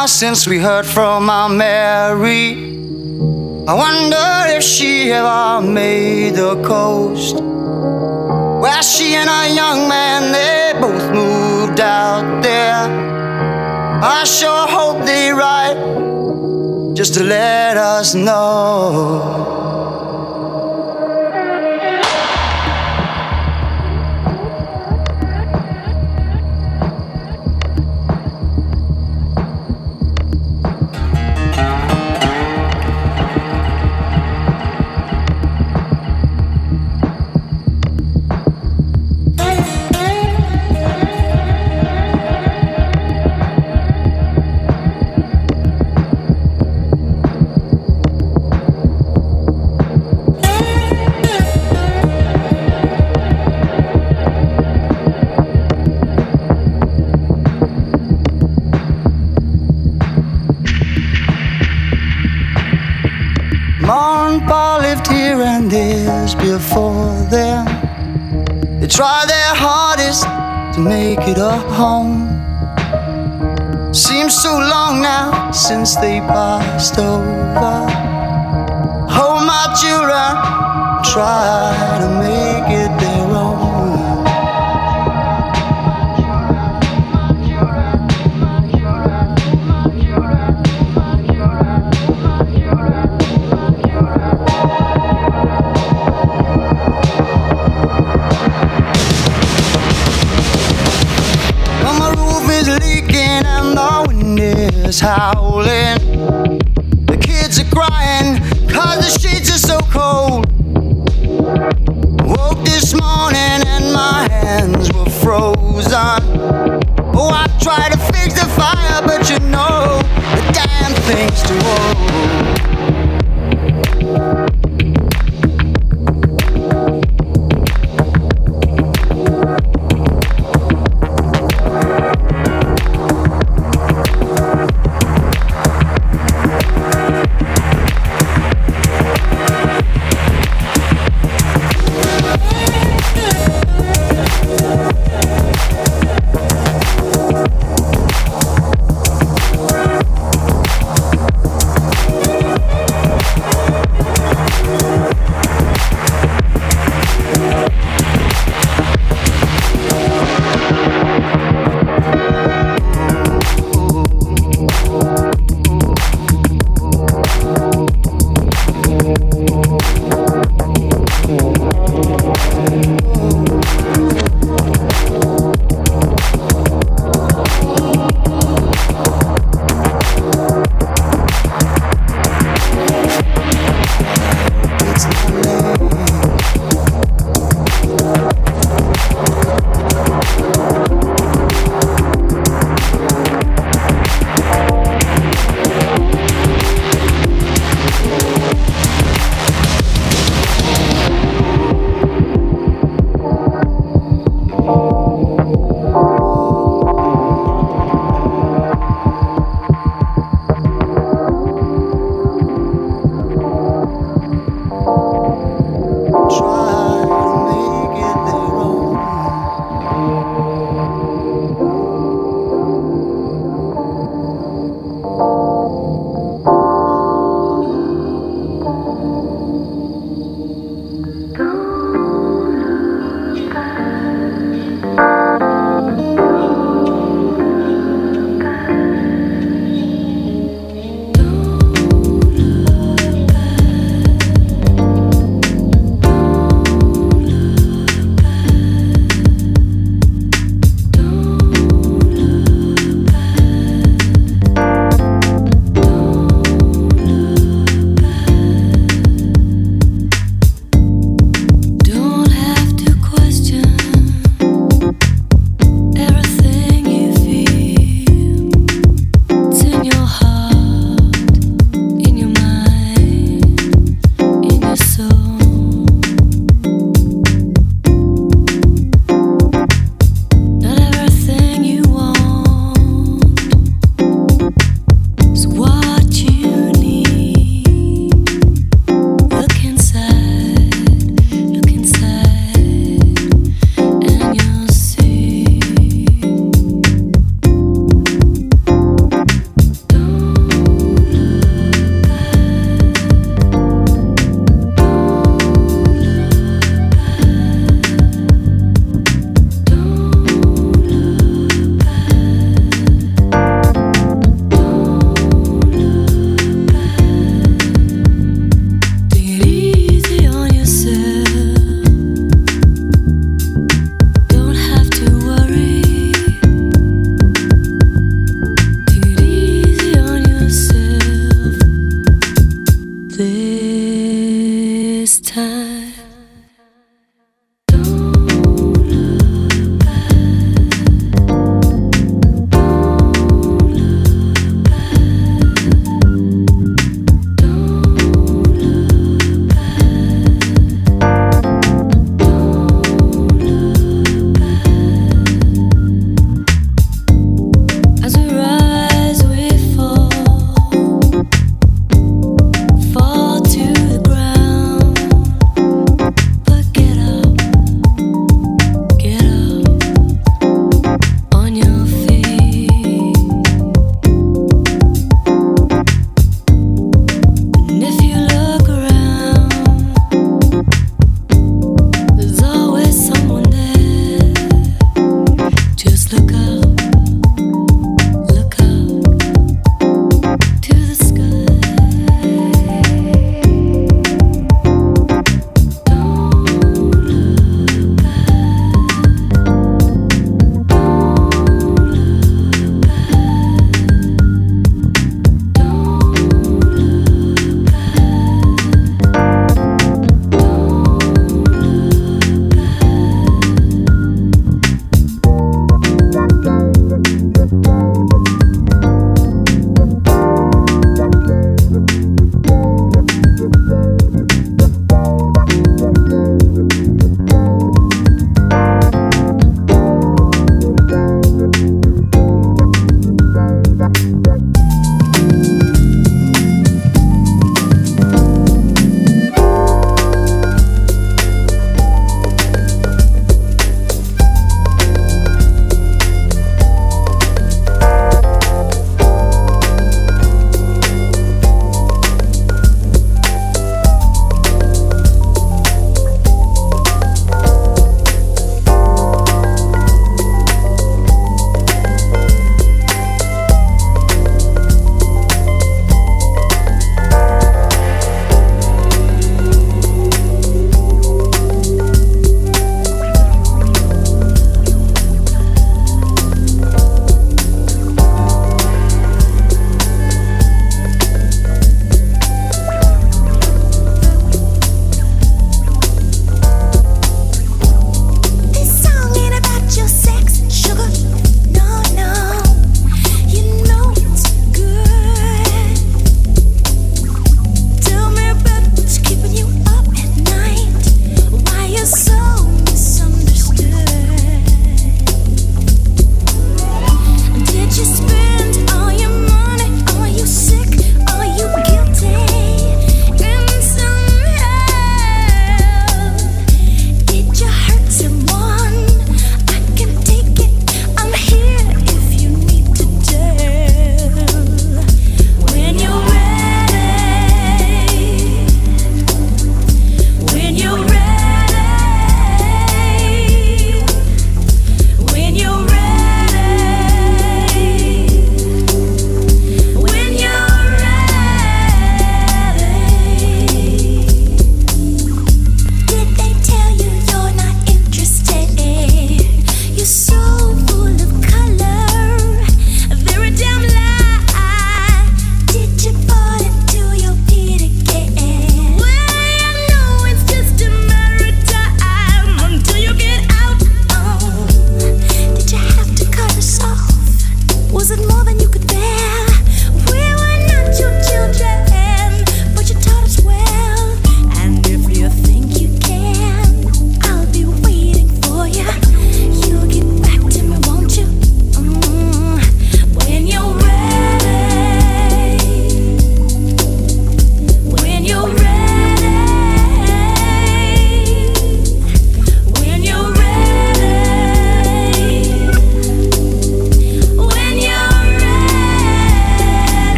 now since we heard from our Mary. I wonder if she ever made the coast. Well, she and a young man, they both moved out there. I sure hope they write just to let us know. Before them. They try their hardest to make it a home. Seems so long now since they passed over. Hold my children, try to make it is howling. The kids are crying cause the streets are so cold. Woke this morning and my hands were frozen. Oh, I tried to fix the fire, but you know the damn thing's too old.